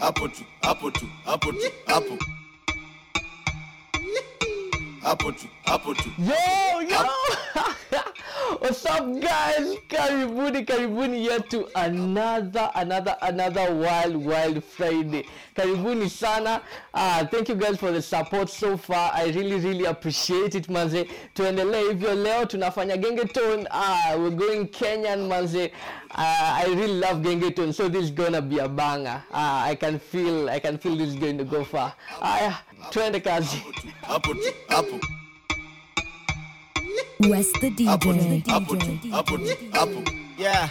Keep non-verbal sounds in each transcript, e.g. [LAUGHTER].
hapo tu hapo tu hapo tu hapo hapo tu hapo tu Yo, yo! [LAUGHS] What's up guys? Karibuni, karibuni yetu another, another, another wild, wild Friday. Karibuni sana. Uh, thank you guys for the support so far. I really, really appreciate it manze. Tuendelee hivyo leo tunafanya gengeton. Uh, we're going Kenyan manze. Uh, I really love gengeton so this is gonna be a banger. Uh, I can feel, I can feel this is going to go far. Aya, tuende kazi. hapo tu hapo West the hapo tu DJ. hapo tu hapo tu hapo Yeah.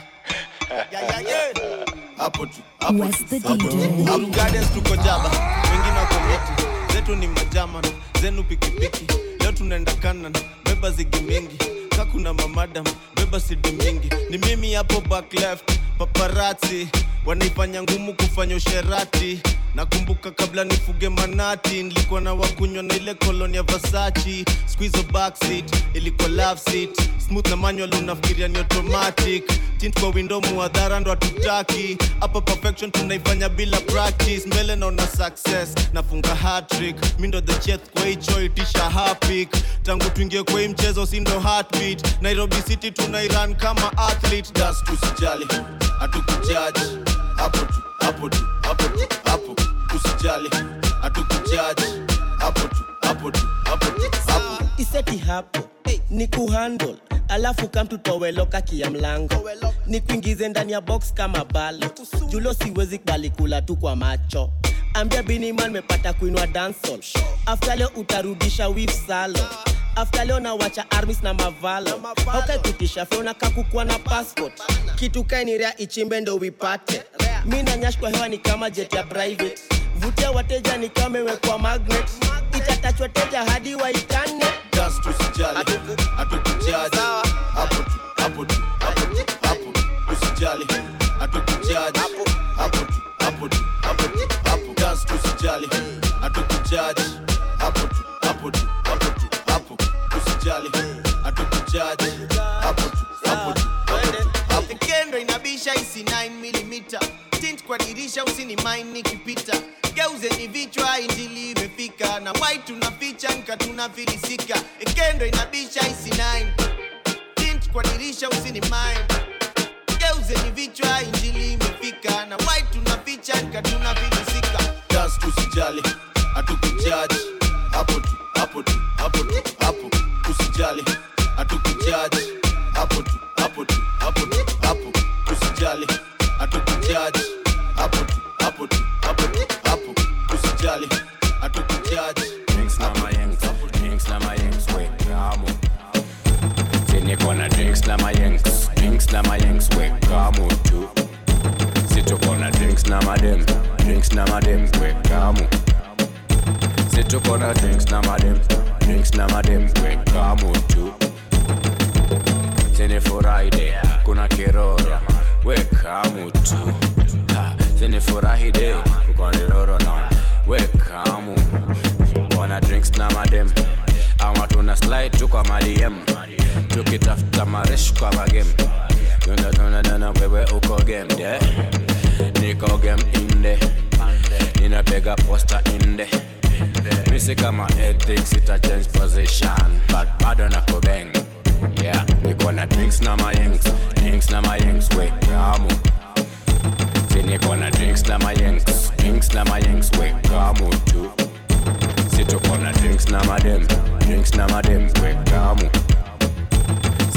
Yeah, yeah, yeah. hapo tu hapo tu hapo tu DJ. Gardens tuko jaba, wengine wako miti, zetu ni majaman, zenu pikipiki. Leo tunaenda kanan, beba zigi mingi, kakuna mamadam, beba sidi mingi. Ni mimi hapo back left, paparazzi wanaifanya ngumu kufanya usherati. Nakumbuka kabla nifuge manati, nilikuwa na wakunywa na ile koloni ya Versace. Squeeze backseat, ilikuwa love seat, smooth na manual unafikiria ni automatic. Tint kwa window muadhara ndo hatutaki. Hapa perfection tunaifanya bila practice. Mbele naona success, nafunga hat-trick. Mi ndo the chef kwa hicho itisha hapik. Tangu tuingie kwa hii mchezo si ndo heartbeat. Nairobi City tunairan kama athlete. das tusijali hatukujaji hapo tu hapo tu hapo tu hapo. Usijali hatukujaji. Hapo tu hapo tu hapo tu hapo. Iseti hapo ni kuhandle alafu kamtutoweloka kia mlango. Ni kuingize ndani ya box kama balo. Julo siwezi kubali kula tu kwa macho. Ambia biniman mepata kuinwa dansol afta leo utarudisha wif salo. Afta leo nawacha armis na mavalo. Aukaikutisha feona kakukua na passport. Kitu kainirea ichimbe ndo wipate mi na kwa hewa ni kama jet ya private vutia wateja ni kama imewekwa magnet itatachwa teja hadi waitane kendo inabisha isi 9mm tint kwa usinimaini usini nikipita. Geuze ni vichwa injili imefika na white tunaficha nka tunafilisika ekendo inabisha isi 9 tint kwa dirisha usinimaini mine geuze ni vichwa injili imefika na white tunaficha nka tunafilisika das tusijali hatukujaji. Hapo tu hapo tu hapo tu hapo. Usijali hatukujaji. Hapo tu hapo tu hapo tu hapo. Usijali hatukujaji Sini kona drinks na mayengs, drinks na mayengs, we kamo tu. Situ kona drinks na madem, drinks na madem, we kamo. Situ kona drinks na madem, drinks na madem, we kamo tu. Sini furahi kuna kiroro, we kamo tu. Ha, Sini furahi de, kuna kiroro na, we kamo. Wana drinks na madem ama tuna slide tu kwa madm tukitafuta maresh kwa magem tunatunadana wewe uko game yeah. niko game inde ninapega posta inde misi kama ethics ita change position but bado na kubeng yeah? Niko na drinks na mayengs drinks na mayengs we kamu si niko na drinks na mayengs drinks na mayengs we kamu tu situko na drinks na madem drinks na madem we kamu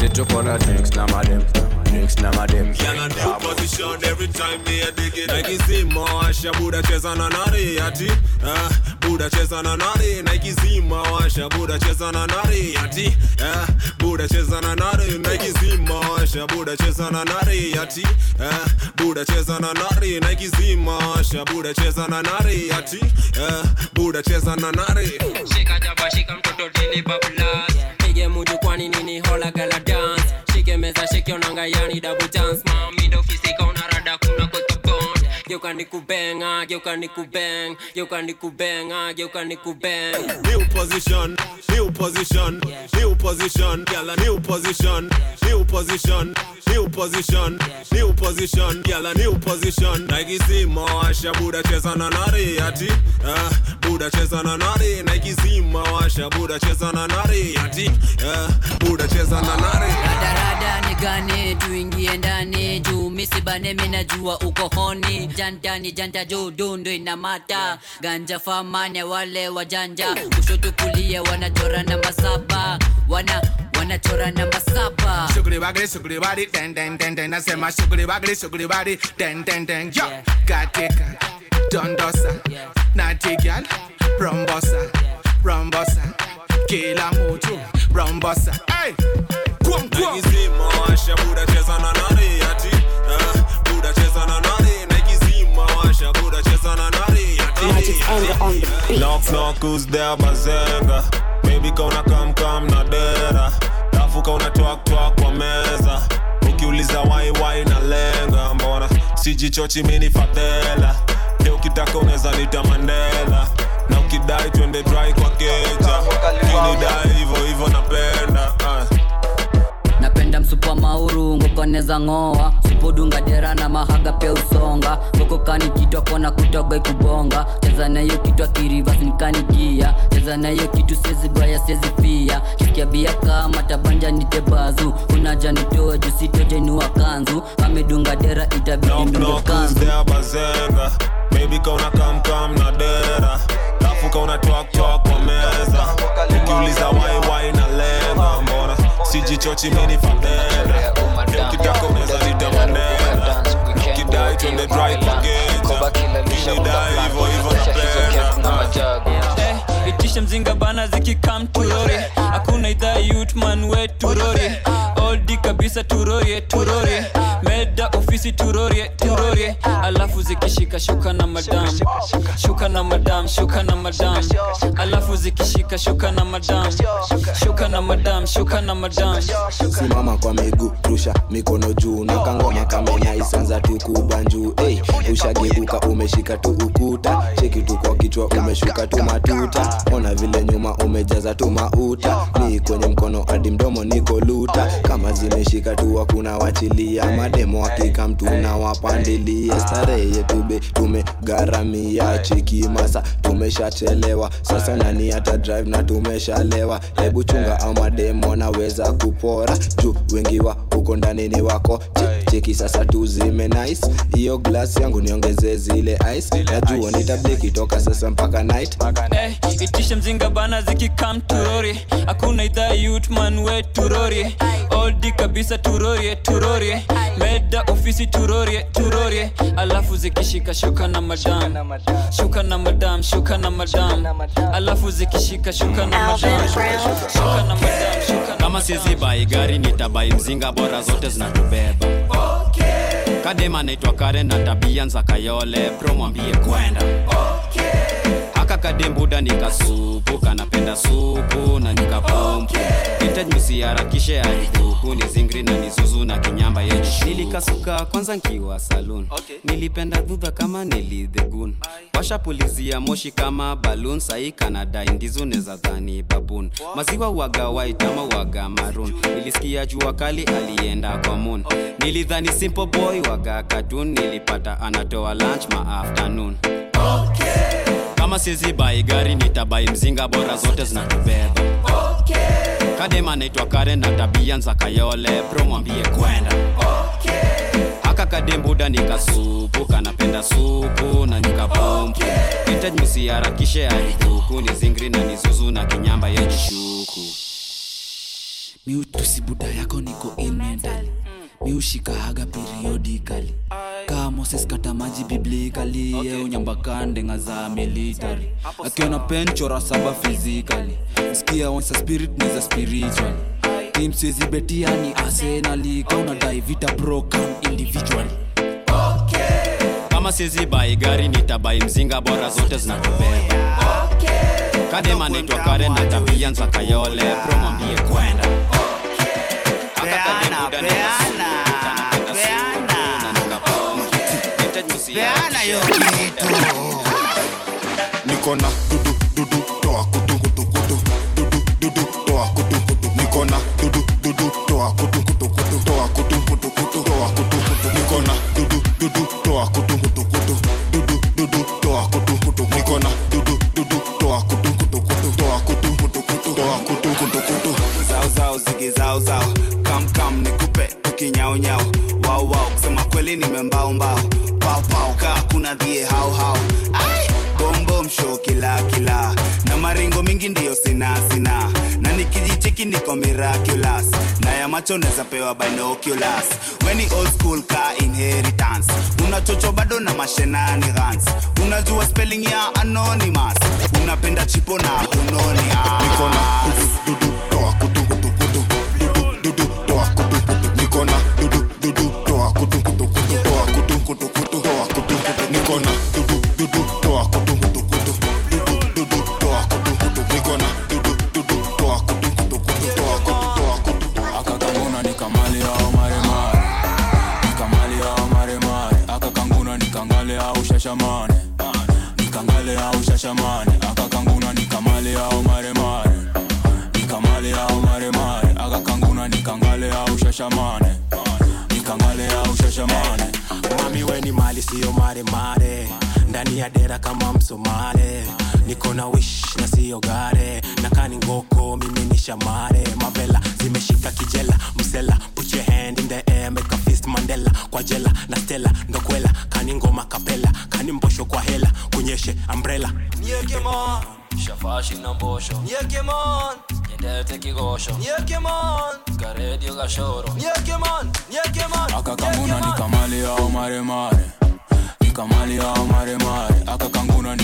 situko a drinks na them. drinks na madem Girl on new position every time me a dig it. Nike zima washa buda cheza na nari ati Uh, Buda cheza na nari Nike zima washa buda cheza na nari ati Uh, Buda cheza na nari Nike zima washa buda cheza na nari ati Uh, Buda cheza na nari Nike zima washa buda cheza na nari ati Uh, Buda cheza na nari shika jaba shika mtoto tini bablas pige mutu kwani nini? Hola gala dance. Shike meza shike onanga yani double dance mami geuka nikubenga geuka nikubeng geuka nikubenga geuka nikubeng New position, new position, new position, girl new position, new position, new position, new position, girl new position. Nike zima washa buda cheza na nari ati, ah, buda cheza na nari. Nike zima washa buda cheza na nari ati, ah, buda cheza na nari. radarada ni gani tuingie ndani juu misibane minajua uko honi jantani janja juu dundu inamata. Ganja famane wale wajanja kushoto kulia wanachora namba saba. Wana wanachora namba saba. Sugri bagri sugri bari den den den den nasema sugri bagri sugri bari den den den yo katika dondosa. Natigal rombosa rombosa. Kila mtu rombosa. Hey kwam kwam Nike zima washa na nari ati. Knock knock who's there bazenga Baby kauna kam kam na dera Dafu kauna twak twak kwa meza. Ukiuliza wai wai na lenga Mbona sijichochi mini fadhela Leo kitaka unaweza nita Mandela. Na ukidai twende dry kwa keja. Kinidai hivyo hivyo napenda ah. napenda msupa mauru ngokoneza ng'oa supodunga dera na mahaga pia usonga. Ngokokani kitwa kona kutoga ikubonga. Cheza nayo kitwa kirivas nikanikia cheza nayo kitu sezi baya sezi pia bia kama tabanja nitebazu unaja nitoe jusitojenua kanzu amedunga dera itabidi who's kanzu. Baby kauna na dera. Kwa meza. Ukiuliza wai wai na lenga Mbona sijichochi mini fadhela Leo ukitaka unaweza nita Mandela Ukidai twende dry kwa geja Kinidai hivyo hivyo napenda Eh, itishe mzinga bana zikikam turori hakuna idhaa yutman we turori oldi kabisa turorie turorie. Meda ofisi turorie turorie. Alafu zikishika shuka na madam. Shuka na madam shuka na madam. Alafu zikishika shuka na madam. Shuka na madam shuka na madam. Simama kwa miguu rusha mikono juu. Na kangoma kamenaisanza tu kubanjuu hey, ushageuka umeshika tu ukuta. Cheki tu kwa kichwa umeshuka tu matuta. Ona vile nyuma umejaza tu mauta. Ni kwenye mkono hadi mdomo niko luta. Kama zimeshika tu hakuna wachilia. Mademo hakika mtu na wapandilia starehe yetu be tumegharamia cheki masa tumeshachelewa. Sasa nani hata drive na tumeshalewa? Hebu chunga au mademo naweza kupora. Juu wengi wa huko ndani ni wako. Cheki sasa tu zime nice. Hiyo glass yangu niongeze zile ice. Najua nitableki toka sasa mpaka night. Hey, itishe mzinga bana zikikam turori hakuna idhaa yutman we turori oldi kabisa turorie turorie. Meda ofisi turorie turorie. Alafu zikishika shuka na madam. Shuka na madam. Shuka na madam alafu zikishika shuka na madam. Shuka na madam kama sizi bai gari nitabai mzinga bora zote zinatubeba. Kadema naitwa karen na tabia nza kayole. Promwambie kwenda. Haka kadembuda nikasupu kanapenda supu na nikapompu. Vintage msiharakishe aiduku ni zingri na nizuzu na kinyamba nilikasuka kwanza nkiwa saloon nilipenda dhudha kama nilidhegun washapulizia moshi kama balun sai kanadai ndizu neza dhani babun maziwa waga waitama waga marun nilisikia jua kali alienda kwa moon. Nilidhani simple boy waga katun nilipata anatoa lunch ma afternoon kama sizi bai gari nitabai mzinga bora zote zinatubeba kadema naitwa karen na tabia nzakayole pro mwambie kwenda. Haka kadembuda nikasupu kanapenda supu na nikapompu vintage msiharakishe aibuku ni zingri na nizuzu na kinyamba yejishuku miutusi buda yako niko mentally miushikahaga periodikali kaa moses kata maji biblikali okay. unyambakandenga za militari akiona penchora saba fizikali skia onsa spirit niza spiritual. Tim siezi betiani arsenali kaunadai vita broken individually. Kama sezibai gari nitabai mzinga bora zote zinatubeba kadema naitwa kare na tabia nza kayole bro kwenda. Kadembuda peana hiyo kitu niko na dudu dudu na unaweza pewa binoculars. Weni old school ka inheritance unachocho bado na mashenani mashenanigans. Unajua spelling ya anonymous. Unapenda chipo na unoni niko na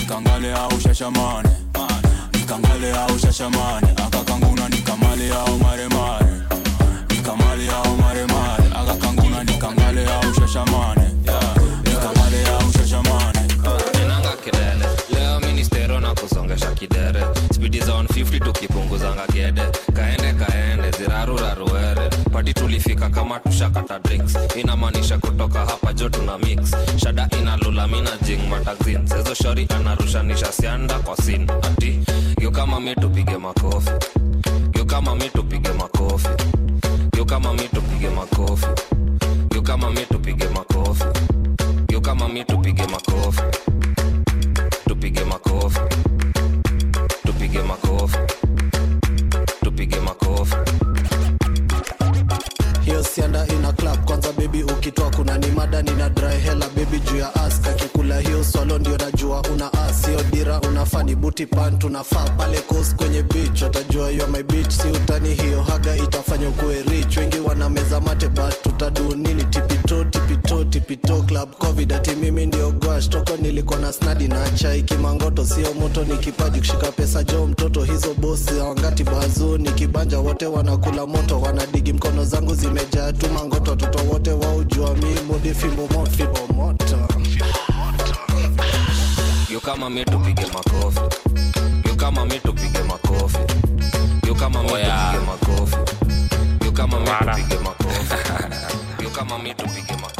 nikangalea ushashamane nikangalea ushashamane akakanguna nikamalea umaremare nikamalea umaremare akakanguna nikangalea ushashamane nikamalea ushashamane nenanga kelele. Leo ministero na kusongesha kidere. Spidi za 150 tukipunguzanga kede kaende kaende ziraruraru Padi tulifika kama tushakata drinks. Inamaanisha kutoka hapa jo tuna mix. Shada inalula mina jing matazin zezo shori anarushanisha sianda kwa sin. Ati kama mi tupige makofi. Yo kama mi tupige makofi. Yo kama mi tupige makofi. Yo kama mi tupige makofi. Yo kama mi tupige makofi. Tupige makofi. Tupige makofi. Tupige makofi hiyo sianda ina club. Kwanza bebi ukitoa kuna ni mada nina dry hela bebi juu ya as kakikula hiyo swalo ndio najua una as hiyo dira unafaa ni buti pant unafaa. Pale kos kwenye beach watajua yo my beach si utani hiyo haga itafanya ukuwe rich. Wengi wana meza mate but tutadu nini tipito tipito tipito club covid ati mimi ndio gwash toko nilikuwa na snadi na chai kimangoto sio moto ni kipaji kushika pesa jo mtoto hizo bosi wangati bazu. Nikibanja wote wanakula moto wanadigi mkono zangu zimejaa tu mangoto. Watoto wote waujua mi mudi fimbo moto fimbo moto. Yo kama mi tupige makofi. Yo kama mi tupige makofi. Yo kama mi tupige makofi. Yo kama mi tupige makofi. Yo kama mi tupige makofi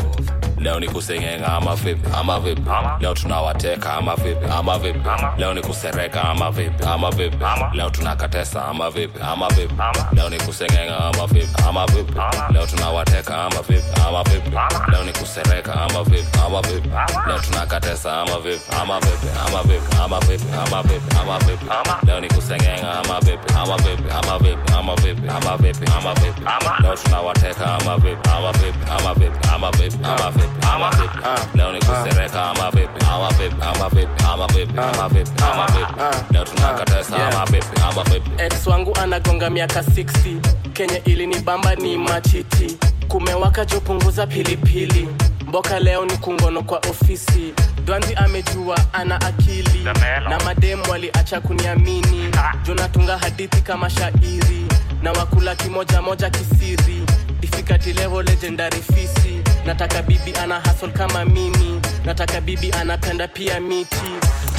leo ni kusengenga ama vipi ama vipi leo tunawateka ama vipi ama vipi leo ni kusereka ama vipi ama vipi leo tunakatesa ama vipi ama vipi leo ni kusengenga ama vipi ama vipi leo tunawateka ama vipi ama vipi leo ni kusereka ama vipi ama vipi leo tunakatesa ama vipi ama vipi ama vipi ama vipi ama vipi ama vipi leo ni kusengenga ama vipi ama vipi ama vipi ama vipi ama vipi ama vipi leo tunawateka ama vipi ama vipi ama vipi ama vipi ama vipi ama vipi leo ni kusereka ama vipi ama vipi ama vipi ama vipi ama vipi ama vipi leo tunakatesa ama vipi ama vipi ex wangu anagonga miaka 60 kenye ili ni bamba ni machiti kumewaka jopunguza pilipili. Mboka leo ni kungono kwa ofisi. Dwanzi amejua ana akili. Na mademu waliacha kuniamini. Jonatunga hadithi kama shairi. Na wakula kimoja moja kisiri. Difikati legendary fisi nataka bibi ana hasol kama mimi. Nataka bibi anapenda pia miti.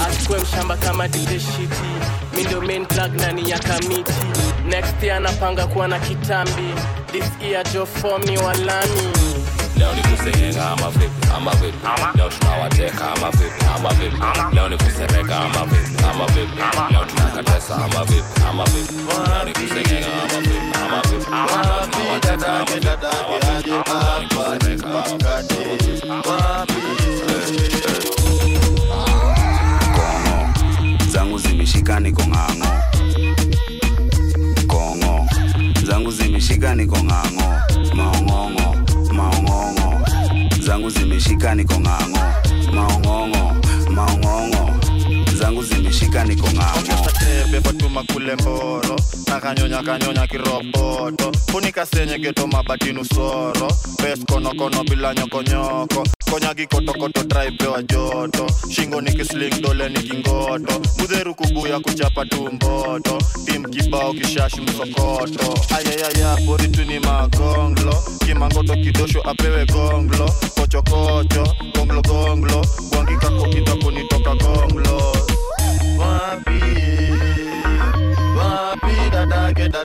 Achukue mshamba kama dideshiti mi ndio main plug na ni ya kamiti. Next year anapanga kuwa na kitambi. This year jo form ni walami leo ni kusengenga ama vipi? Ama vipi? Leo tunawateka ama vipi? Ama vipi? Leo ni kusereka ama vipi? Ama vipi? Leo tunakatesa ama vipi? Ama vipi? Leo ni kusengenya ama vipi? Ama vipi? Leo tunawateka ama vipi? Ama vipi? Leo ni kusereka ama kongo. Zangu zimeshika niko ng'ang'o. Kongo. Zangu zimeshika niko ng'ang'o. Maong'ong'o maong'ong'o. Zangu zimeshika niko ng'ang'o. Maong'ong'o maong'ong'o zangu zimeshika niko tebe fatuma kule mboro nakanyonya kanyonya kiroboto. Funika senye geto mabatinu soro bes konokono bila nyokonyoko konya gikotokoto traipewa joto shingo ni kisling dole ni kingoto mudheru kubuya kuchapa tumboto tim kibao kishashi msokoto. Ayayaya boritu ni magonglo kimangoto kidosho apewe gonglo. Kochokocho gonglo gonglo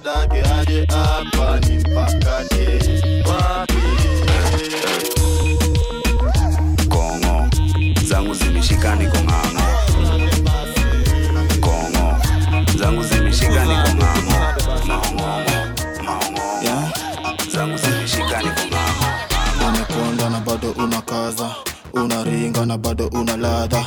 dadake aje hapa ni wapi? Kongo zangu zimeshika niko ng'ang'o kongo zangu zimeshika niko ng'ang'o maong'ong'o maong'ong'o zangu zimeshika niko ng'ang'o umekonda na bado unakaza. Unaringa na bado una ladha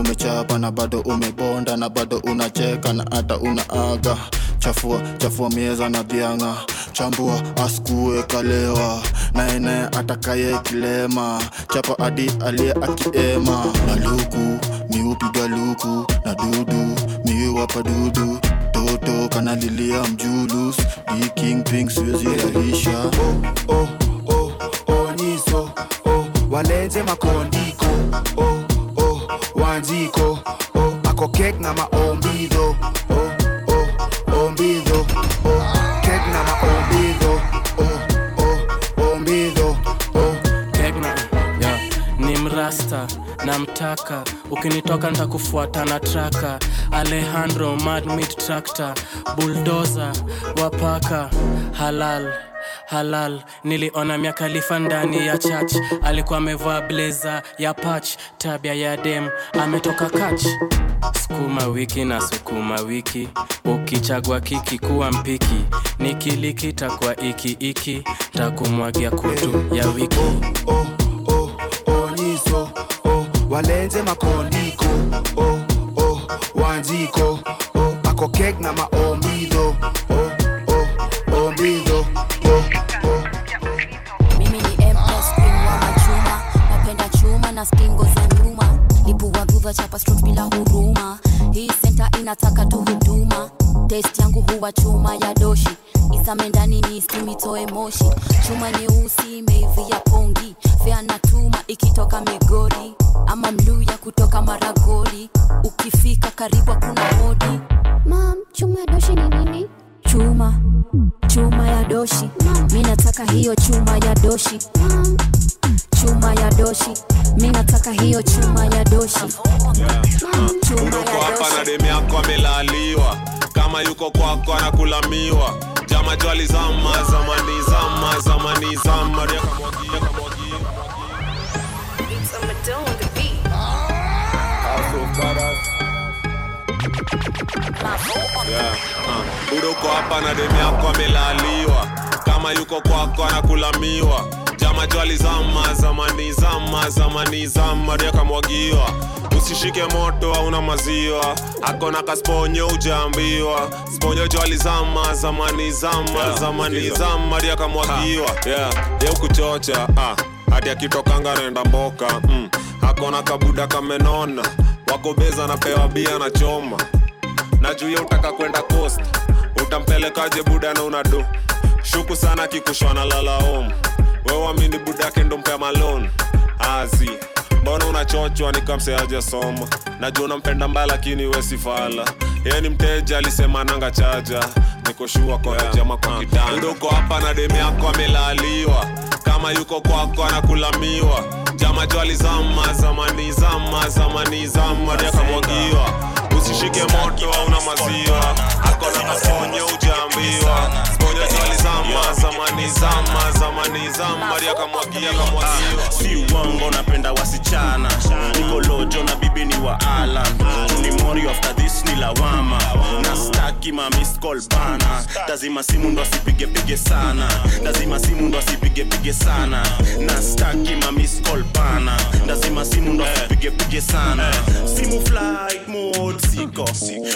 umechapa na bado umebonda na bado unacheka na hata unaaga. Chafua chafua mieza na dhianga chambua askue kalewa. Naene atakaye kilema. Chapa adi aliye akiema. Na luku miupiga luku. Na dudu miwapa dudu. Toto kanalilia mjulus. Di king pink siwezi lalisha oh, oh, oh, onyiso oh, walete makondiko. Oh, oh, wanjiko oh, ako kek na maombido oh, oh, ombido oh, kek na maombidho oh, oh, ombidho oh. Yeah. ni mrasta namtaka ukinitoka nitakufuata na traka alejandro madmit tractor buldoza wapaka halal halal. Niliona miakalifa ndani ya church. Alikuwa amevaa bleza ya pach tabia ya dem. Ametoka kach sukuma wiki na sukuma wiki. Ukichagua kiki kuwa mpiki. Nikilikita kwa iki iki takumwagia kutu ya wiki. Onyiso oh, walenze makondiko. Oh, oh, wanjiko. Oh, akokek na maombidho oh, oh, na skingo za nyuma nipua gudha chapa strut bila huruma. Hii senta inataka tu huduma. Test yangu huwa chuma ya doshi. Isame ndani ni stimitoe moshi. Chuma nyeusi imeivia pongi. Fea na tuma ikitoka migori ama mluya kutoka maragoli. Ukifika karibu kuna hodi. Mam chuma ya doshi ni nini? Chuma. Chuma ya doshi. Mi nataka hiyo chuma ya doshi chuma ya doshi. Mi nataka hiyo chuma ya doshi. Chuma ya hapa na demu yako amelaliwa. Kama yuko kwako anakulamiwa. Jama jwali zama zamani zama zamani zama. Yeah, uh. Uko hapa na demu yako amelaliwa. Kama yuko kwako anakulamiwa jama jwali zama zamani zama zamani zama Ria kamwagiwa. Usishike moto hauna maziwa. Akona kasponyo ujaambiwa sponyo jwali zamani zama Yeah, zamani zama Ria kamwagiwa. Yeah. ye ukuchocha ah. hadi akitokanga naenda mboka. Mm. akona kabuda kamenona. Wakobeza napewa bia na choma na juu ya utaka kwenda coast utampelekaje buda na unado shuku sana kikushwa na lala home wewamini budake ndo mpea malon azi. Mbona unachochwa nikamse ajasoma najua unampenda mbaya lakini wesifala yeye ni mteja alisema nanga chaja. Nikoshua jama kwa kitanda hapa na demu yako amelaliwa. Kama yuko kwako anakulamiwa. Jama zama zamani zama zamani zama. Akamwagiwa usishike moto auna maziwa. Akona kasponyo ujaambiwa zama zamani zama. Riakamwagia si uongo napenda wasichana. Niko wa alan. Ni mori after this ni lawama. Na staki ma missed call bana lazima simu ndo asipigepige sana. Lazima simu ndo asipigepige sana. Na staki ma missed call bana lazima simu ndo asipigepige sana. Simu flight mode siko.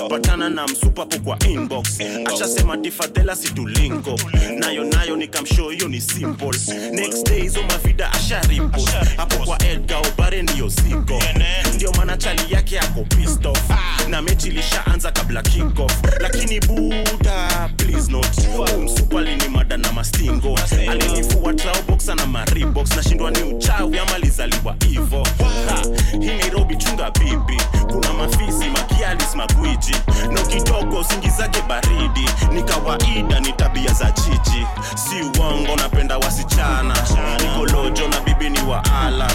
Patana na msupapo kwa inbox. Ashasema tifadhela situlinko nayo nayo nikamshow hiyo ni simple. Next day hizo mavida asharipo hapo kwa edgar obare ndiyo ziko ndio maana chali yake ako pistof na mechi ilishaanza kabla kickoff. Lakini buda please mada na mastingo. Alinifua traoboxa na maribox nashindwa ni uchawi ama lizaliwa hivo hii nairobi chunga bibi. Kuna mafisi makialis magwiji. No kidogo usingizake baridi. Ni kawaida ni tabia za chichi. Si uongo napenda wasichana. Nikolojo na bibi ni wa alan.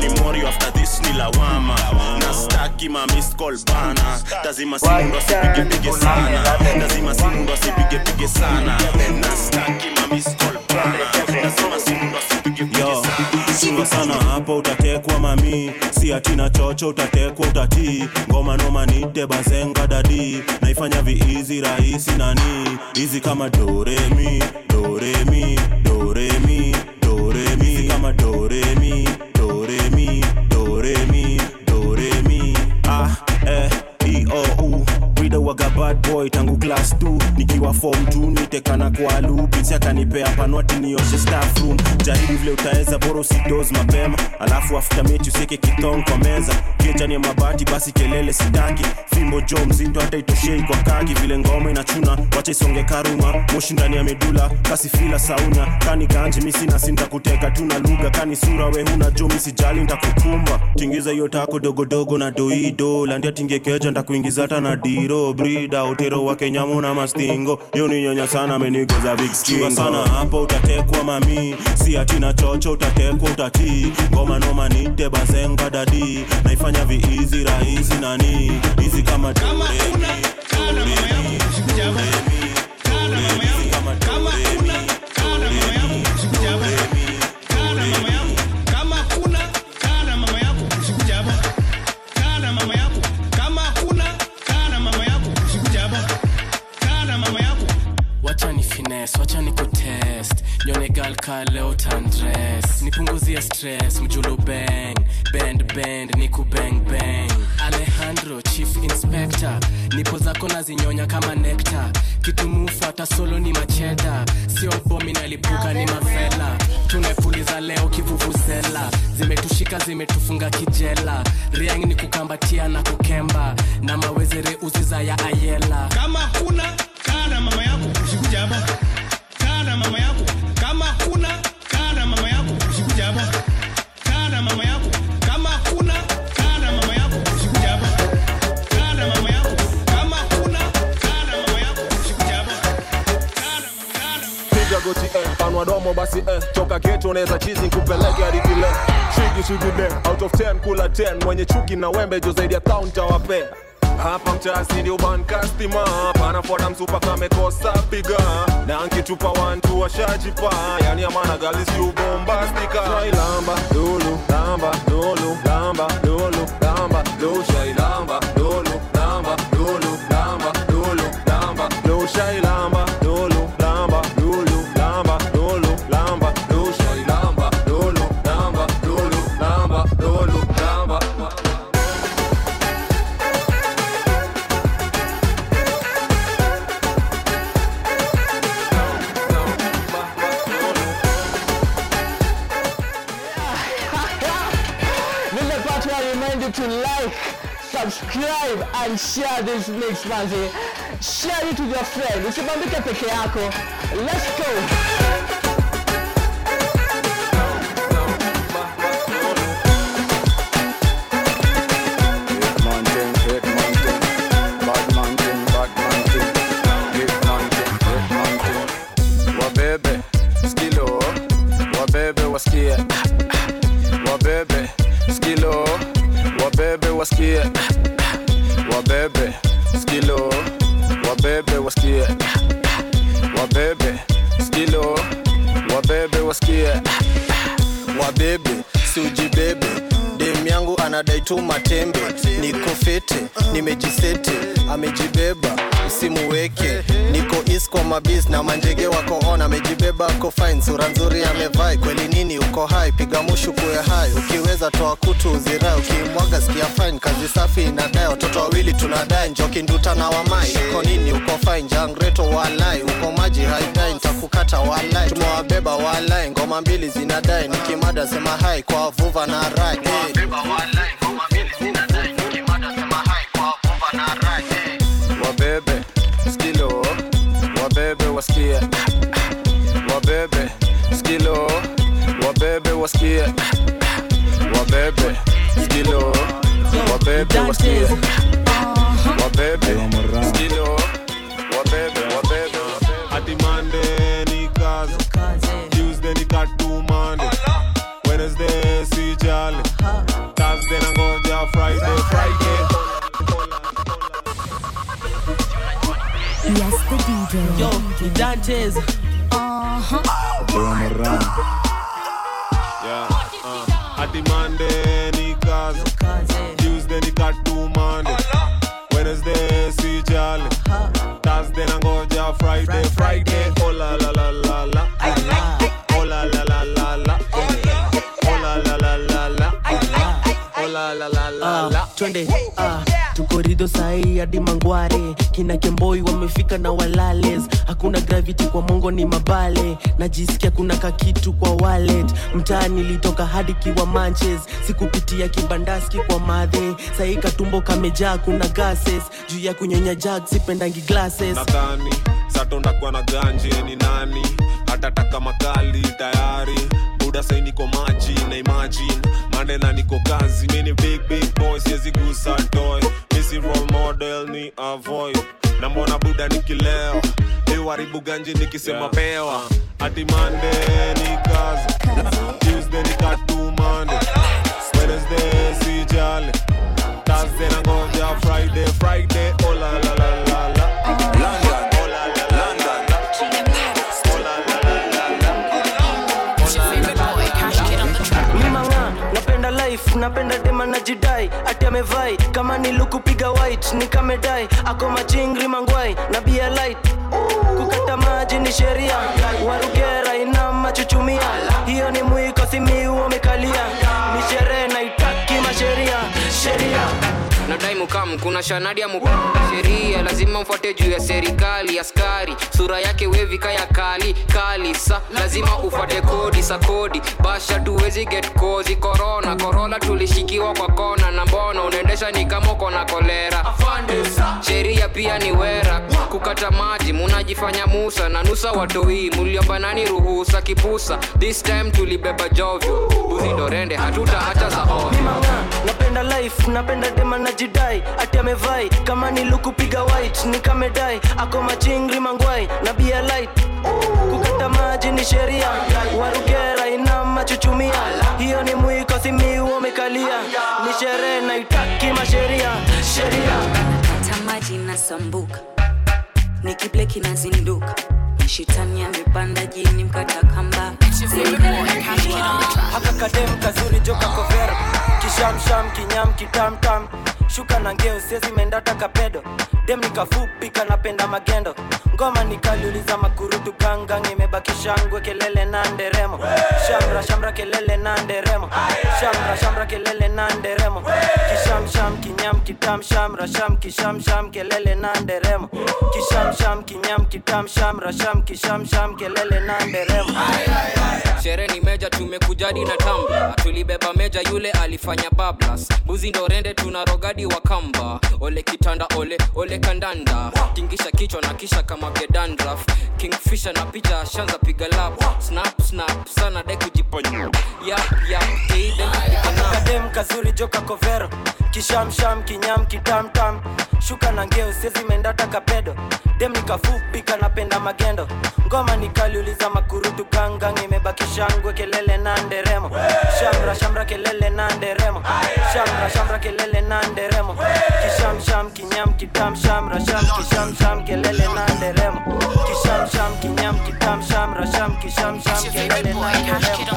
Ni after this ni lawama. Na staki ma missed call bana lazima simundo asipigepige sana. Lazima simundo asipigepige sana. Na staki ma bana lazima simundo asipigepige sana chunga sana hapo utatekwa mami. Si atina chocho utatekwa utatii ngoma nomanite bazenga dadi. Naifanya viizi rahisi nani? Hizi kama doremi doremi doremi doremi. Kama doremi doremi doremi doremi. Ah eh e o u Rida waga bad boy tangu class 2 nikiwa form 2 nitekana kwa lupinsi akanipea panwati nioshe staff jaribu vile utaweza bora usidoz mapema. Alafu afta mechi usieke kitong kwa meza kiechani ya mabati basi kelele sitaki. Fimbo jo mzito hata itoshei kwa kaki. Vile ngoma inachuna wacha isonge karuma. Moshi ndani ya medula kasi fila sauna kani ganji misi na sinta tuna lugha. Kani sura we huna jo misijali ntakukumba tingiza hiyo tako dogodogo na doido. Landia tingekeja ntakuingiza hata na diro brida utero wa kenyamu mastingo. Yo ni nyonya sana amenigoza big skingo sana. Hapo utatekwa mami. Si atina chocho utatekwa utati ngoma noma nite bazenga dadi. Naifanya viizi rahisi nani. Hizi kama doremi doremi doremi nyone gal ka leo tandres nipunguzie stress mjulu bang. Bend bend niku bang bang. Alejandro chief inspector. Nipo zako nazinyonya kama nekta kitumufu solo ni macheda sio bomi nalipuka ni mafela. Tumepuliza leo kivuvuzela zimetushika zimetufunga kijela. Riang ni kukambatia na kukemba. Na mawezere uziza ya ayela. Kama kuna kaa na mama yako usikuja hapa. Kaa na mama yako piga goti eh, panwa domo basi eh, choka geto unaweza chizi nkupeleke hadi vile shigi out of 10 kula 10 mwenye chuki na wembe jo zaidi ya kaunta wape hapa mtasi ndio ban msupa kamekosa piga. Na nkitupa wantu washajipa. Yani amana gali si ubombastika shailamba lulu lamba lulu lamba lulu lamba lulu lamba lulu lamba lulu lamba lu shailamba manzi share it with your friend usibambike peke yako. Let's go sura nzuri amevai kweli nini uko hai? Piga mushu kuwe hai ukiweza toa kutu uzirai ukimwaga sikia fine. Kazi safi inadai watoto wawili tunadai njoki nduta na wamai. Uko nini uko fine? Jangreto walai uko maji haidai ntakukata walai. Tumewabeba walai ngoma mbili zinadai nikimada sema hai kwa vuva na rai. Hey. Still. Hadi kina kemboi wamefika na walales hakuna gravity kwa mongo ni mabale. Najisikia kuna kakitu kwa walet mtaa nilitoka hadi kiwa manches sikupitia kibandaski kwa madhe. Sahii katumbo kamejaa kuna gases. Juu ya kunyonya jag sipendangi glasses. Nadhani satondakuwa na ganje ni nani? Hatataka makali tayari. Buda maji na imagine. Mandena niko kazi mini big big boy siwezi toy misi role model ni avoid. Na mbona buda nikileo? Ganje nikisema pewa. Ati mande ni kazi. Tuesday ni wednesday si jale thursday na ngoja friday. Friday oh la la la la napenda dema na jidai ati amevai. Kama nilukupiga white nikamedai ako machingri mangwai na bia light. Kukata maji ni sheria. Warugera ina machuchumia hiyo ni mwiko simiu wamekalia mukam kuna shanadi mukam. Sheria lazima mfuate juu ya serikali askari. Sura yake wevika ya kali kali sa. Lazima ufuate kodi sa kodi. Basha tuwezi get kozi. Korona korola tulishikiwa kwa kona. Na mbona unaendesha ni kama uko na kolera. Sheria pia ni wera. Kukata maji munajifanya musa. Na nusa watoi muliomba nani ruhusa? Kipusa. This time tulibeba jovyo. Uzindorende hatuta za ovyo napenda life napenda dema na jidai ati amevai kama nilukupiga white nikamedai ako machingri mangwai na bia light. Kukata maji ni sheria. Warugera inamachuchumia hiyo ni mwiko simiu mekalia ni sherehe naitaki masheria. Sheria. Hata maji nasambuka nikible kinazinduka shitani amepanda jini mkata kamba haka kadem kazuri joka kovero kishamsham kinyam kitamtam shuka na ngeo siezi mendata kapedo. Dem nikafupi kanapenda magendo. Ngoma nikaliuliza makurutu kangang imebaki shangwe kelele na nderemo. Shamra shamra kelele na nderemo. Shamra shamra kelele na nderemo. Kishamsham kinyam kitam shamra sham kishamsham kelele na nderemo. Kishamsham kinyam kitam shamra sham kishamsham kelele na nderemo. Sherehe ni meja tumekujadi na tamba tulibeba meja yule alifanya bablas. Buzi ndo rende tuna rogadi wa kamba. Ole kitanda ole ole kandanda. Tingisha kichwa na kisha kama gedandraf kingfisha na picha shanza piga lap. Snap snap sana dai kujiponya. Yap yap kadem kazuri joka kovero. Kishamsham kinyam kitamtam shuka na ngeo siezi mendata kapedo. Dem nikafupi kanapenda magendo. Ngoma nikaliuliza makurutu gangang imebaki shangwe kelele na nderemo. Shamra shamra kelele na nderemo. Shamra shamra kelele na nderemo kishamsham kinyam kitamsham rasham kishamsham kelele na nderemo. Kishamsham kinyam kitamsham rasham kishamsham kelele na nderemo.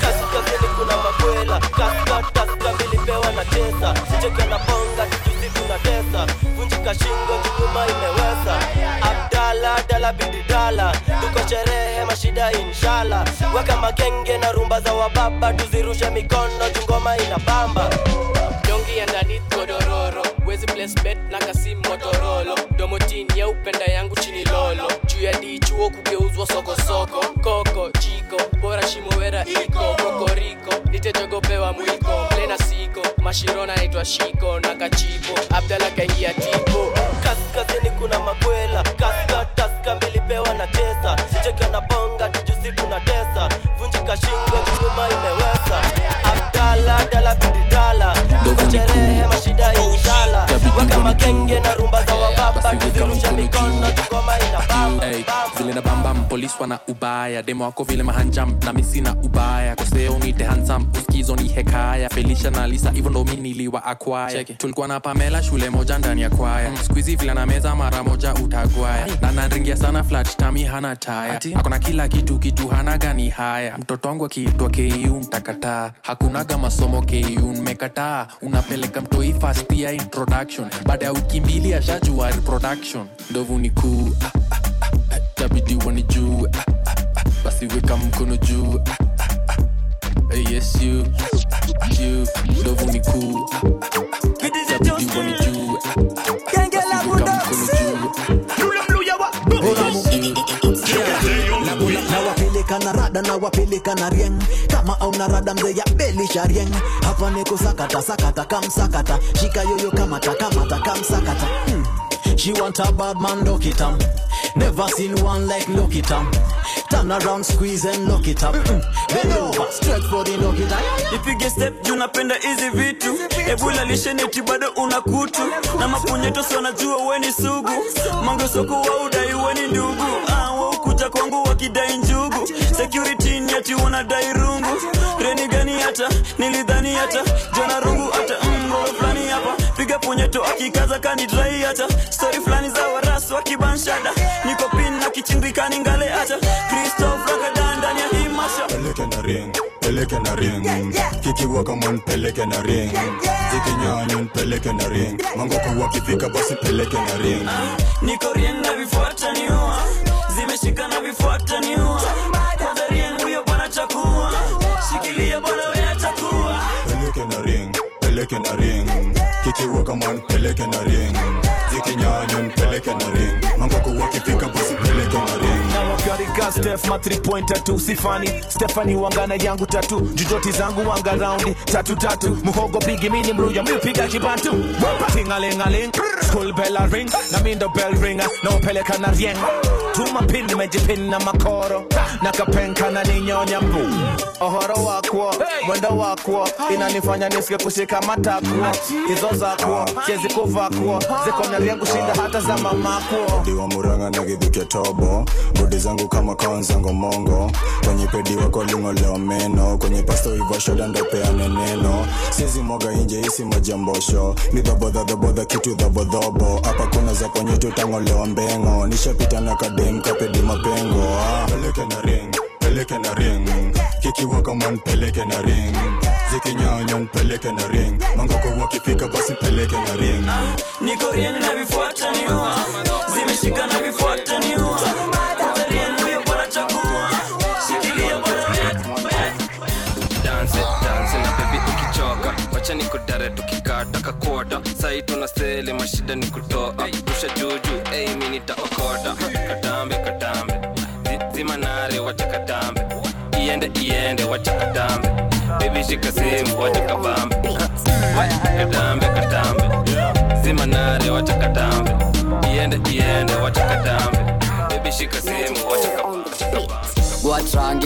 kaskazini kuna makwela kaskataska milipewa tesa. Sicheke na ponga tujusi kuna tesa. Vunjika shingo nyuma imeweza abdala dala bidi dala. Tuko sherehe mashida inshala weka magenge na rumba za wababa tuzirushe mikono tungoma ina bamba dongi underneath godororo wezi place bet na kasi motorolo domotini ya upenda yangu chini lolo. Juu ya dichuo kugeuzwa sokosoko koko jiko bora shimowera iko. Kokoriko nitejogopewa mwiko. Plena siko mashiro naitwa shiko. Na kachipo abdala kaingia tipo. Kaskazini kuna makwela. Kaska taska milipewa na tesa sicheka na bonga tijusi kuna tesa. Vunjika shingo nyuma imeweza abdala dala bidi tuko sherehe mashida inshala weka magenge na rumba za wababa tuzirushe mikono na bambam polis wana ubaya. Demo wako vile mahanjam na misi na ubaya. Koseo nite hansam uskizo ni hekaya. Felisha na lisa hivyo ndo mi niliwa akwaya tulikuwa na pamela shule moja ndani ya kwaya. Skuizi vile na meza mara moja utagwaya. Na naringia sana flat tami hana taya akona kila kitu kitu hana gani haya. Mtoto wangu akiitwa ku mtakataa hakunaga masomo ku mmekataa unapeleka mtoi fast ya introduction. Baada ya wiki mbili ashajua reproduction. Ndovu ni kuu ah, ah, ah, tabidi wani juu ah, ah, ah, basi weka mkono juu ah, ah, ah, eh, yes you you. Ndovu ni kuu ah, ah, ah, tabidi wani juu ah, ah, ah, basi weka mkono juu nawapeleka na rada nawapeleka na rieng. Kama auna rada mzee ya belisha rieng. Hapa niko sakata sakata kamsakata. Shika yoyo kamata kamata kamsakata. Hmm. She want a bad man, look it up. Never seen one like look it up. Turn around, squeeze and lock it up. Mm-mm. Bend over, straight for the lock it up. ipige step juu napenda hizi vitu ebula lisheneti bado una kutu. Na mapunyeto si wanajua weni sugu. Mangosoko wa udai weni ndugu. Ah, waukuja kwangu wakidai njugu. Security ni ati wanadai rungu. Reni gani hata? Nilidhani hata. Jona rungu hata. Mgo flani hapa piga punyeto akikaza kanidrai hata. Stori fulani za warasu wakibanshada niko pin na kichingikani ngale hata. Kristof ragadan ndani ya hii masha. Peleke na ring peleke na ring. Kikiwa kama peleke na ring. Zikinyanyon peleke na ring. Mangoko wakifika basi peleke na ring. Niko rien na vifuata niua zimeshika na vifuata niua kwanza rien huyo bwana chakua. Shikilia bwana we atakuwa. Peleke na ring peleke na ring kikiwa kama peleke na ring. Zikinyanyon peleke na ring. Mangoko wakifika basi peleke na ring. Na wakarika stef ma 3 sifani. Stefani wangana yangu tatu. Jujoti zangu wanga raundi tatu tatu. Muhogo bigi mini mruya miupiga kibantu. School bella ring na bell upeleka na rieng tuma pin nimejipin na makoro. Na na ninyonya mbu. Ohoro wakwo mwendo wakwo. Inanifanya nisike kushika matakwo. Hizo zakwo siezi kuvakwo. Zikona riengu shinda hata za mamakwo. Diwa muranga na gidhuke tobo. Bodi zangu kama kaonzango mongo. Kwenye pedi wako ling'oleo meno. Kwenye pasto ivoshoda ndopeane neno sizi moga inje isi majambosho ni dhabodhadhabodha kitu dhabodhobo hapa kuna za kwenye tutang'olewa mbengo. Nishapita na kadem kapedi mapengo ah. peleke na ring peleke na ring. Kikiwaka man peleke na ring. Zikinyanya npeleke na ring. Mangoko wakifika basi peleke na ring. Niko na vifuata niua zimeshika na vifuata niua na wacha nikudare tukikata kakota sai tuna sele mashida ni kutoa iende iende wacha katambe shika simu wacha katambe katambe zima katambe iende iende wacha katambe shika simu wacha kabambe.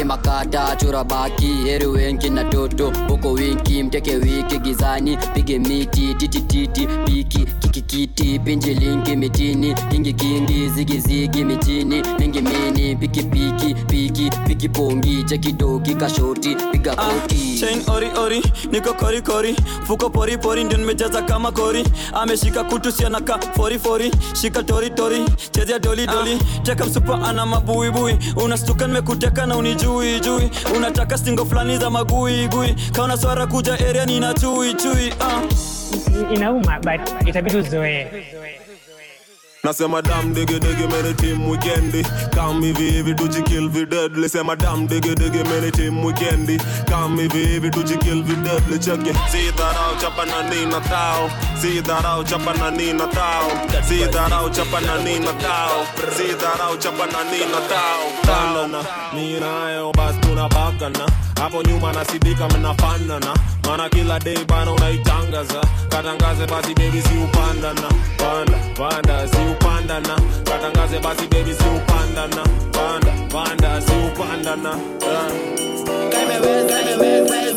Makata chora baki heri wengi na toto. Huko winki mteke wiki gizani pige miti titititi piki kikikiti pinje linki mitini. Kingi kingi zigizigi mitini. Mingi mini piki piki piki piki pongi. Chekidogi kashoti piga koti. chain ori ori niko kori kori. Fuko pori pori ndio nimejaza kama kori. Ameshika kutu sianaka fori fori. Shika tori tori chezea doli doli. Teka msupa ana mabuibui unastuka nimekuteka na unijui jui. Unataka singo fulani za magui gui. Kaona swara kuja area nina chui chui. Uh. inauma but itabidi Zoe. Uzoee Nasema dam digi digi many team weekendi Come hivi hivi tujikill vi deadly Sema dam digi digi many team weekendi Come hivi hivi tujikill vi deadly Check it. Si dharau chapa na nina tao. Si dharau chapa na nina tao. Si dharau chapa na nina tao. Si dharau chapa na nina tao. Tao. Mi nayo bas tunabakana hapo nyuma nasidika mnafanana mana kila day bana unaitangaza katangaze basi baby si upandana panda panda si upandana katangaze basi baby si upandana. Panda panda si upandana. Yeah.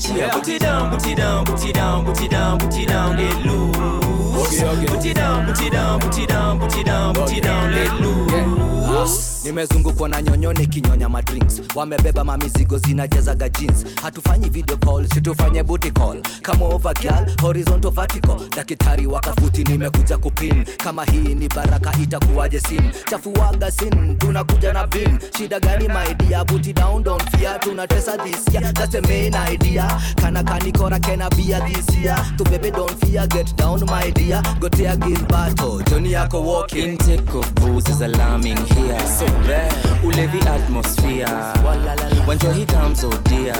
Sulinia cheer. Put it down, put it down, put it down, put it down, put it down, let loose. Put it down, put it down, put it down, put it down, put it down, let loose. Nimezungukwa na nyonyo nikinyonya madrinks wamebeba mamizigo zinajazaga jeans. Hatufanyi video call situfanye booty call. Kama overkill horizontal vertical. Daktari wakafuti nimekuja kupin. Kama hii ni baraka itakuwaje sim chafuaga sin tunakuja na vin shida gani maidia booty down don't fear. Tunatesa this year. That's the main idea. Kana kanikora kena bia this year? To baby don't fear. Get down my dear. Gotea gilbato joni yako walking. Intake of booze is alarming here. So. Ulevi atmosphere. When he comes, oh dear.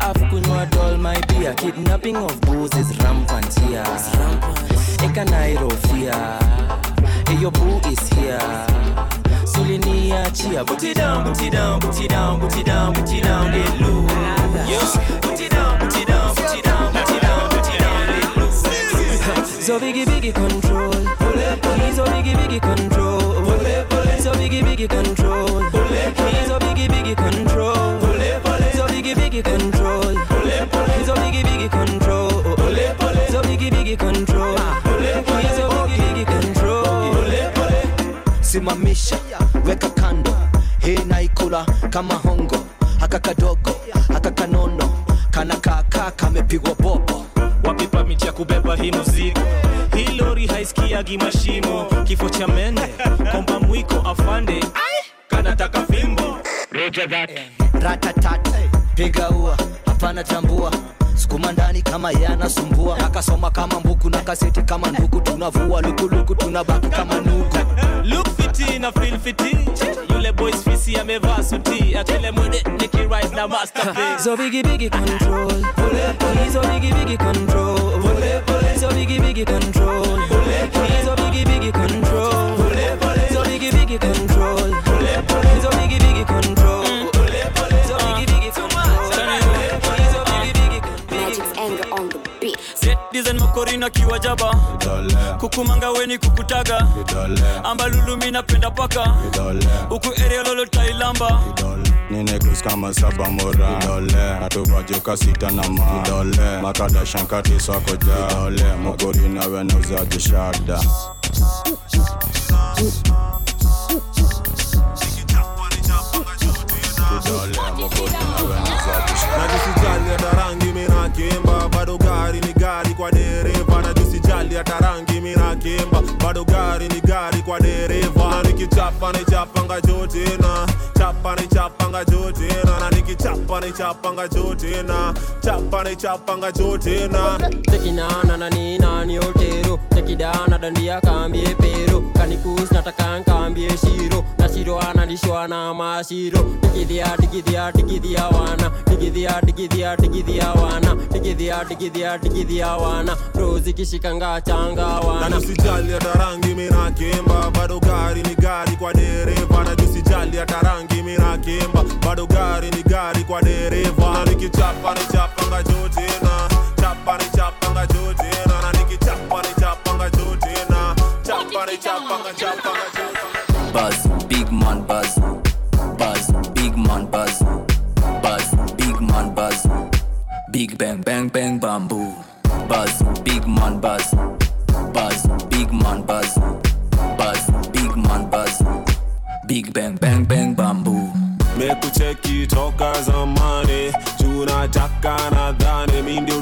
I've kunywa all my beer. Kidnapping of booze is rampant here. Eka Nairo fear. Eyo boo is here. Sulinia cheer. Put it down, put it down, put it down, put it down, put it down, get loose. Yes. Put it down, put it down, put it down, put it down, put it down, let loose. So biggie, biggie control. He's a biggie, biggie control. So biggie, biggie control. He's a biggie, biggie control. So biggie, biggie control. He's a biggie, biggie control. So biggie, biggie control. He's a biggie, biggie control. simamisha weka kando hii naikula kama hongo haka kadogo haka kanono kana kaka kamepigwa bobo wapipa miti ya kubeba hii mzigo haisikiagi mashimo kifo cha mende. Komba mwiko afande. Kanataka fimbo. Ratatat piga ua. Hapana tambua sukuma ndani kama yanasumbua akasoma kama mbuku na kaseti kama nduku tunavua lukuluku tunabaki kama nuku look fiti na feel fiti. Yule boys fisi amevaa suti. Akile mwende nikirise na masterpiece. [LAUGHS] So bigi bigi control. He's a bigi bigi control. So biggie, biggie control. He's a biggie, biggie control. So biggie, biggie control. Kiwa jaba. Kukumanga weni kukutaga. Ambalulumi napenda paka. Huku area lolo tailamba ninekus kama saba mora. Idole. Natuvajuka sita na ma. Idole. Makadashankati swako ja idole. Mogori shada kwa dereva na jusijali hata rangi minakimba bado gari ni gari kwa dereva. Nikichapa ni chapanga jotina chapa ni chapanga jotina na nikichapa ni chapanga jotena chapa ni chapanga jotena tekinana na nina ni otero tekidana dandia kambie pero kanikus nataka nkambie shiro na shiro analishwa na mashiro digidhia digidhia digidhia wana. Digidhia digidhia digidhia wana. Digidhia digidhia digidhia wana. Rozi kishikanga changa na wana tusijali hata rangi minakimba bado gari ni gari kwa dereva. Na tusijali hata rangi minakimba bado gari ni gari kwa dereva na nikichapa ni chapanga jotina chapa ni chapanga jotina na nikichapa ni chapanga jotina chapa ni chapanga chapanga jotina Buzz, big man buzz. Buzz, big man buzz. Buzz, big man buzz. Big bang bang bang bamboo. Buzz, big man buzz. Buzz, big man buzz. Big bang bang bang bamboo. mekucheki toka zamani. Junataka nadhani mi ndio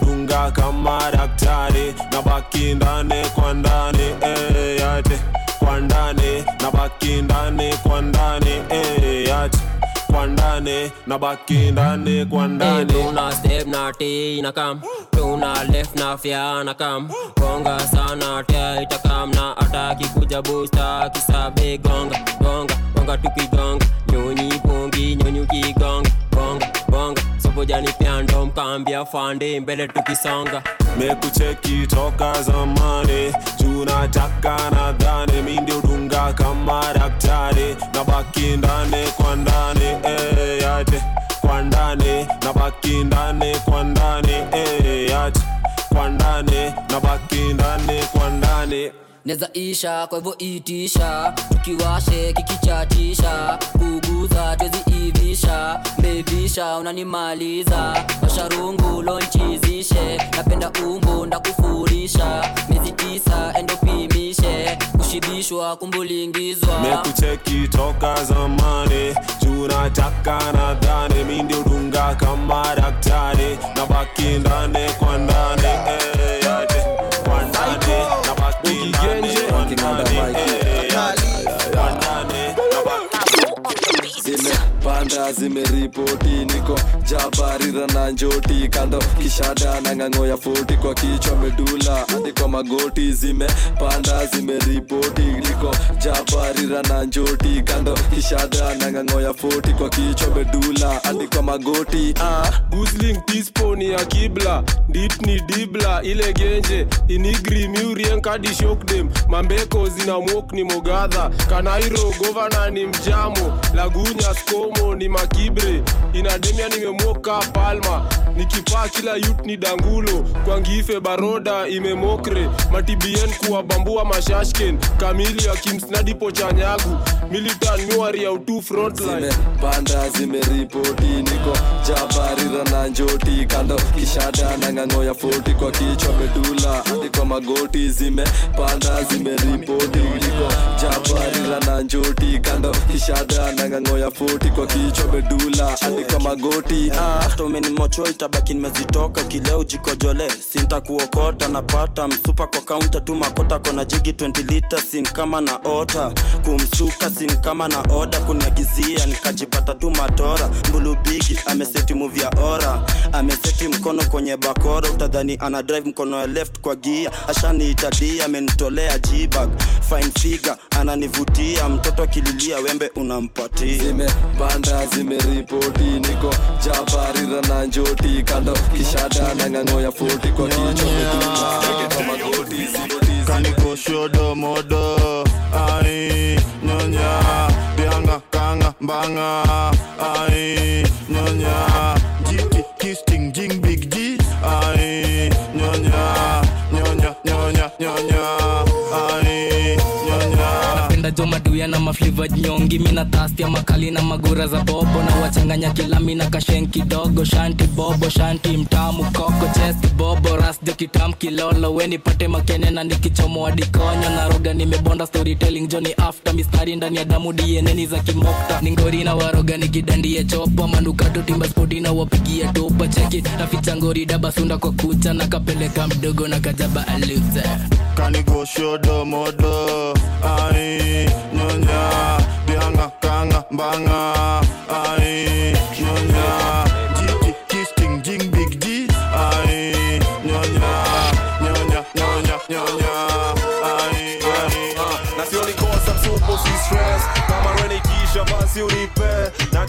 kama daktari. Na baki ndani kwa ndani eh, yate kwa ndani na baki ndani ndani na baki ndani kwa ndani. tuna step na ti na kam tuna left na fya na kam gonga sana tia itakam na ataki kuja busta kisabe gonga gonga gonga tukigonga nyonyi bongi nyonyi kigonga gonga gonga. Sobojani pyando mkambia fande mbele tukisonga mekucheki toka zamani junataka nadhani mi ndio dunga kama daktari. Na baki ndani kwa ndani eh, yate. Kwa ndani na baki ndani kwa ndani eh, yate. Kwa ndani na baki ndani kwa ndani neza isha kwa hivyo itisha. Tukiwashe kikichatisha kuguza tweziivisha mbebisha unanimaliza. Washarungu lonchizishe. Napenda umbu ndakufurisha. Miezi tisa endopimishe kushibishwa kumbulingizwa. Mekucheki toka zamani. Junataka nadhani. Mi ndio kama daktari. Na baki ndani kwa ndani. Eh, zimepanda zimeripoti niko jabarira na njoti. Kando kishada na ng'ang'o ya foti kwa kichwa medula. Hadi kwa magoti zimepanda zimeripoti niko jabarira na njoti. Kando kishada na ng'ang'o ya foti kwa kichwa medula. Hadi kwa magoti ah. gusling tispo ya kibla dit dibla ile genje inigri miurien kadi shokdem mambeko zina mwok mogadha kanairo govana ni mjamo lagunya skomo ni makibre. Inademia nimemoka palma. Nikipaa kila yut ni dangulo. Kwangife baroda imemokre. Matibien kuwabambua mashashken kamili akimsnadipo kimsnadipo chanyagu. Militan miwari ya utu frontlinepanda zimeripoti. Niko jabarira na njoti kando kishada na ng'ang'o ya foti kwa kichwa medula. Hadi magoti zimepanda zimeripoti. Niko jabarira na njoti kando kishada na ng'ang'o ya foti kwa kichwa hadi kwa magoti ah. hata itabaki nimezitoka kileo jikojole sintakuokota napata msupa kwa kaunta tu makota kona jigi 20 lita sin kama na ota. Kumsuka sin kama na oda kuniagizia nikajipata tu matora. Mbulubigi ameseti muvi ya ora. Ameseti mkono kwenye bakora utadhani ana drive mkono ya left kwa gia. Ashaniitadia amenitolea jibag fine figa ananivutia mtoto akililia wembe unampatia zimepanda zimeripoti niko jabarira na njoti kando kishada na ng'ang'o ya foti kwa kichwa kwa magoti kanikoshodo modo ai nyonya bianga kanga mbanga ai jo maduya na mafliva nyongi. Mina tastia makali na magura za bobo. Na wachanganya kilami na kashen kidogo. Shanti bobo shanti mtamu koko chesti bobo rasjo kitam kilolo. Weni pate makene na nikichomoa dikonyo na roga nimebonda storytelling joni after mistari ndani ya damu dieneni za kimokta. Ningori na waroga nikidandie chopa manukato timba spoti na wapigia topa cheki naficha ngori dabasunda kwa kucha. Na kapeleka mdogo na kajaba aluze Kanigo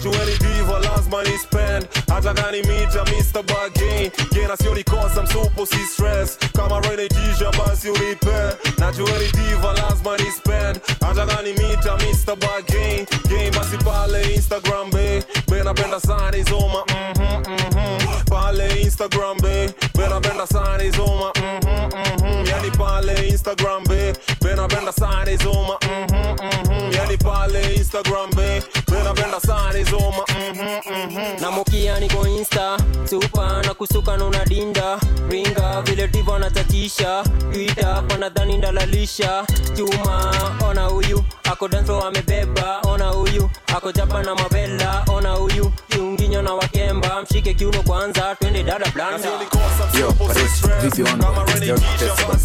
najueni diva lazima ni spend. Hata gani mita Mr. Bargain yeah, na sioni kosa msupo si stress kama renikisha basi unipe najueni diva lazima ni spend. Hata gani mita Mr. Bargain game basi pale Instagram be. Be napenda sana izoma mhm mhm pale Instagram be. Be napenda sana izoma mhm mhm yani pale Instagram be. Be napenda sana izoma mhm mhm yani pale Instagram be na mokia niko insta supa na kusuka na unadinda. Ringa vile divo anatatisha twita panadhani ndalalisha. Chuma ona huyu ako danso amebeba ona huyu ako japa na mabela ona huyu. Kiunginyo na wakemba mshike kiuno kwanza twende dada blanda. Yo, Paris, vipi wangu? Yo, test bana.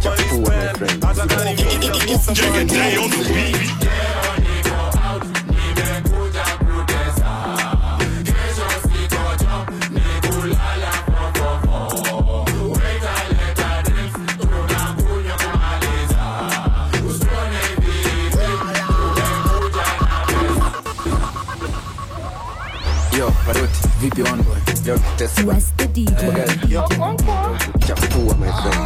Chafua, my friend. Yo, Paruti, vipi wangu? Yo, test bana. Bagari. Chafua, my friend.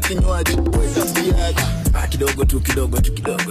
Kinywaji. Ah, kidogo tu kidogo tu kidogo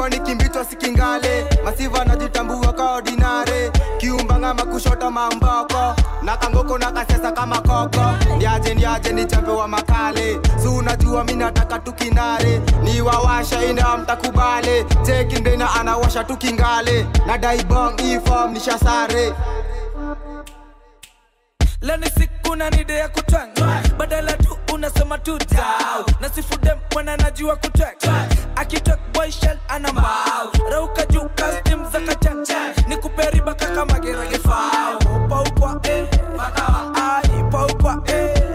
msanduko nikimbitwa sikingale. Masiva najitambua ka ordinare kiumbangama kushota mamboko. Na kangoko na kasesa kama koko. Ndiaje ndiaje ni makale. Si unajua mi tukinare. Ni wawasha ina mtakubale. Chekindena anawasha tukingale. Na daibong ifom nishasare leni siku na nide ya kutwang. Badala tu unasema tu tau. Na mwana najua kutwanga akitok boy shell ana mbao. Rauka juu kastim za kachacha. Ni kuperiba kaka magerage fao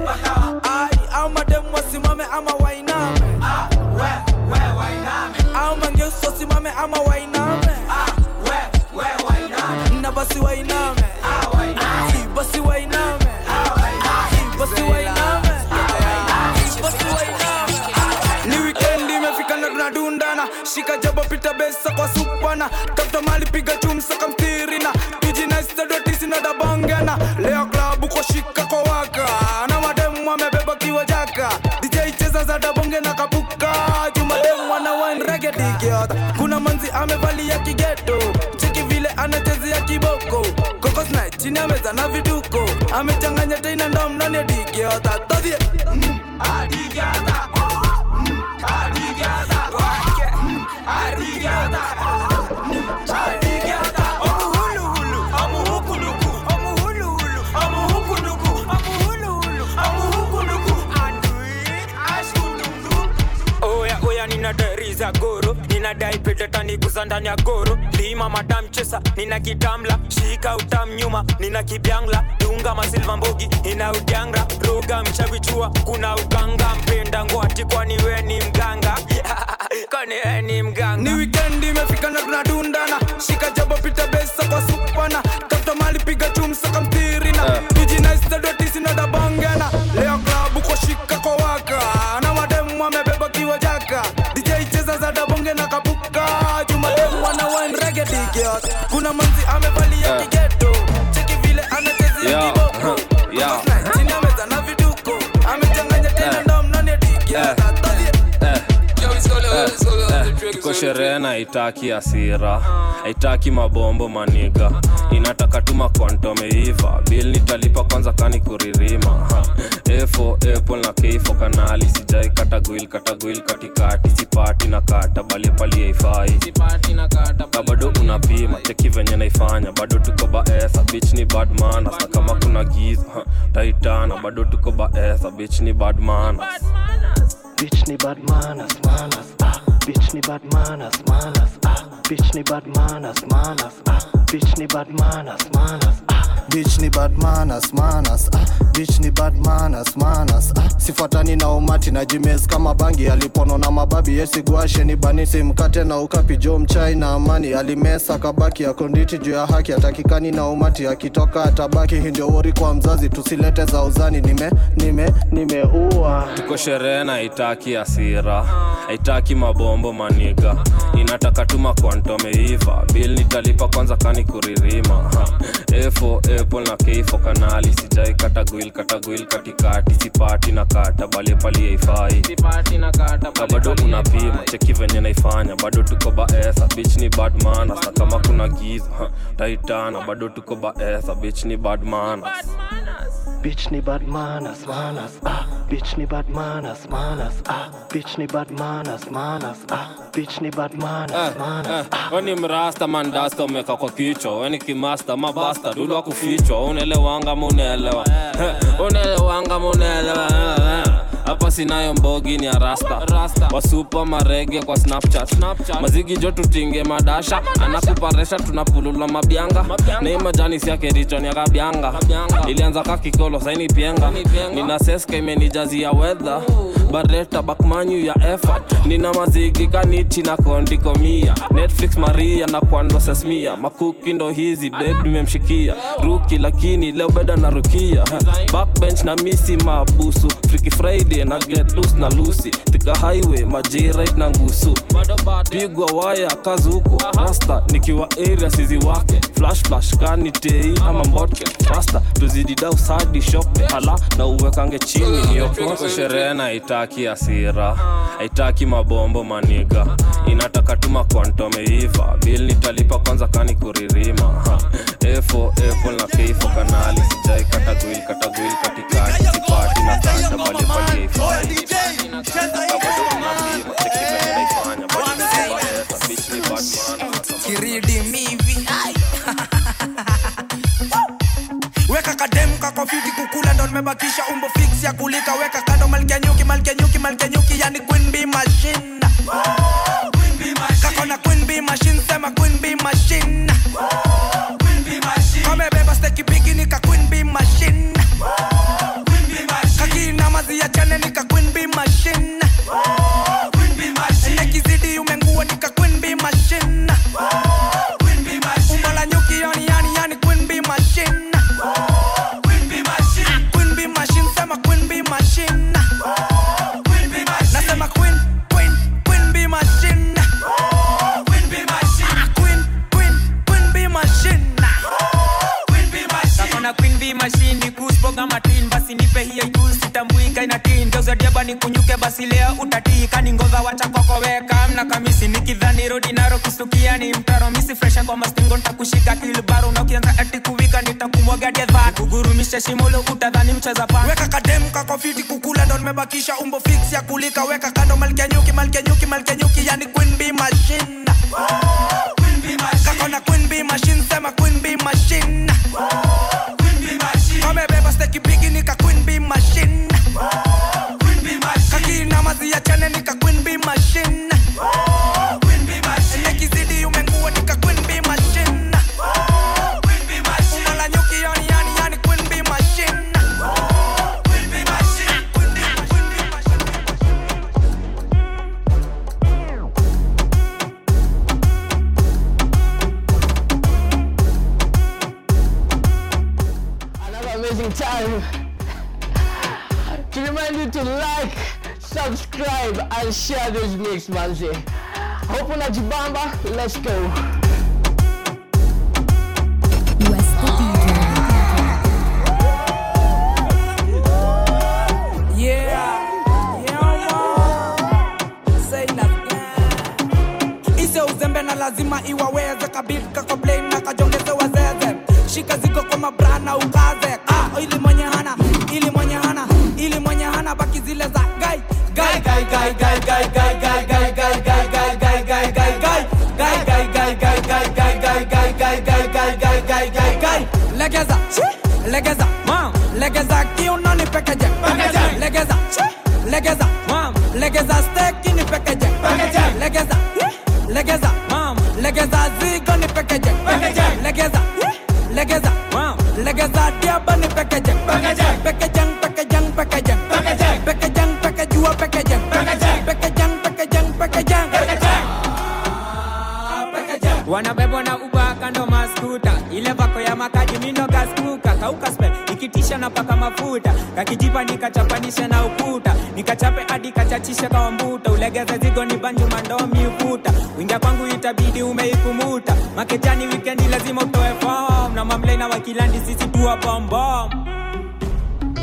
bakawa ai. Au madem wasimame ama wainame. Ah au mangeuso simame ama ah wainame. Na basi wainame shika jabo pita besa kwa supana. Tafuta mali piga chumsa kamtirina tujinaistadotisi dabangana leo klabu kwa kwa waka. Na mademu amebeba kiwa jaka. Dj cheza za dabonge na kabuka jumademu wana wine kuna manzi amevalia kigeto. Cheki vile anachezea kiboko. Kokosna chini ameza na viduko. Amechanganya teina ndom ndani digiota mm, ah, za goro. Ninadai petetaniguza ndani ya goro. Lima madam chesa nina kitamla. Shika utam nyuma nina kibyangla. Dunga masilva mbogi ina ujangra roga mchavichua kuna uganga mpenda kwani we ni mganga kwani eni ni mganga. Ni wikendi imefika na tunadundana. Shika jabo pita besa kwa supana. Tafuta mali piga chumsa kamtirina tujinaistadotisi dabangana leo klabu kwa shika kwa waka. Na mademu wamebeba kiwa jaka. Dj cheza za dabonge na kapuka. Jumademu wana sherehe na haitaki asira haitaki mabombo maniga. Inataka tuma kwantomeiva bil nitalipa kwanza kani kuririma. [LAUGHS] Efo epo na keifo kanali sijai katagwil katagwil katikati. Sipati na kata bali pali haifai. Ka bado unapima cheki venye naifanya. Bado tuko baesa bich ni badmanas na kama kuna giza taitana bado tuko baesa bich ni badmanas Bitch ni bad manners, manners, ah. Bitch ni bad manners, manners, ah. Bitch ni bad manners, manners, ah. Bitch ni bad manners, manners, ah. Bitch ni bad manners, manners, ah. ni bad manners, ah. sifuatani na umati na jimes kama bangi alipono na mababi yesiguashe ni banisi mkate na ukapi jo mchai na amani alimesa kabaki akonditi juu ya haki atakikani na umati akitoka atabaki hindio wori kwa mzazi tusilete za uzani nime nime nimeua tuko sherehe na itaki asira haitaki mabombo maniga inataka tuma kwantomeiva bil nitalipa kwanza kani kuririma [LAUGHS] Ha. efo apple na keifo kanali sijai katagwil katagwil katikati sipati na kata bale pali haifai. Ka bado unapima cheki venye naifanya bado tuko baesa bich ni bad sa kama kuna giza ha, taitana bado tuko baesa bich ni bad bich ni badmanas manners, ah. Bitch ni bad manners, manners, ah. Bitch ni bad manners, manners, ah. Bitch ni bad manners, manners. weni mrasta mandasta umeka kwa kichwa weni kimasta mabasta dudwa kufichwa unaelewanga munaelewa unaelewanga munaelewa hapa sinayo mbogi ni arasta wasupa marege kwa snapchat, mazigi jo tutinge madasha. Anakuparesha tunapulula mabyanga nei majani siake richo kabyanga ilianza ka kikolo saini pienga. Nina seska imenijazia wedha bareta bakmanyu ya effort. Nina mazigi kanichi na kondikomia netflix maria na kwando sasmia makuki ndo hizi beb ruki lakini leo beda na rukia backbench na misi mabusu. Friki friday na get loose na lusi tika highway majirit na ngusu. Pigwa waya kazuku rasta nikiwa area sizi wake. Flash kani tei ama mbotke rasta tuzidi dau shope hala na uwekange chini. Niokoke sherehe na haitaki asira haitaki mabombo maniga inataka tuma kwantomeiva bil nitalipa kwanza kani kuririma ha. efo na keifo kanali sijai katagwil katagwil katikati sipati na kata bali kakademka kwa kukula ndo nimebakisha umbo fix ya kulika. Weka kando malkia nyuki malkia nyuki malkia nyuki yani queen bee machine. Oh, queen queen bee machine sema queen bee machine. Oh, steki bigi ni queen bee machine. Kakina mazi chane ni queen bee machine. Nekizidi umenguo ni queen bee machine. Kugurumisha kademkakofiti kukula ndo nimebakisha umbo fix ya kulika. Weka kando malkia nyuki malkia Roupa na de bamba, let's go. Legeza legeza mam legeza kiuno ni pekeje legeza legeza mam legeza steki ni pekeje legeza legeza mam legeza zigo ni pekeje legeza legeza mam legeza diaba ni pekeje pekejang mafuta. Kakijipa nikachapanisha na ukuta. Nikachape hadi kachachisha kawa mbuta. Ulegeze zigo ni banju mandomi ukuta wingia kwangu itabidi umeikumuta maketani wikendi lazima utoe fom na mamlena wakilandi sisi tuwa bombom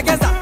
Regresa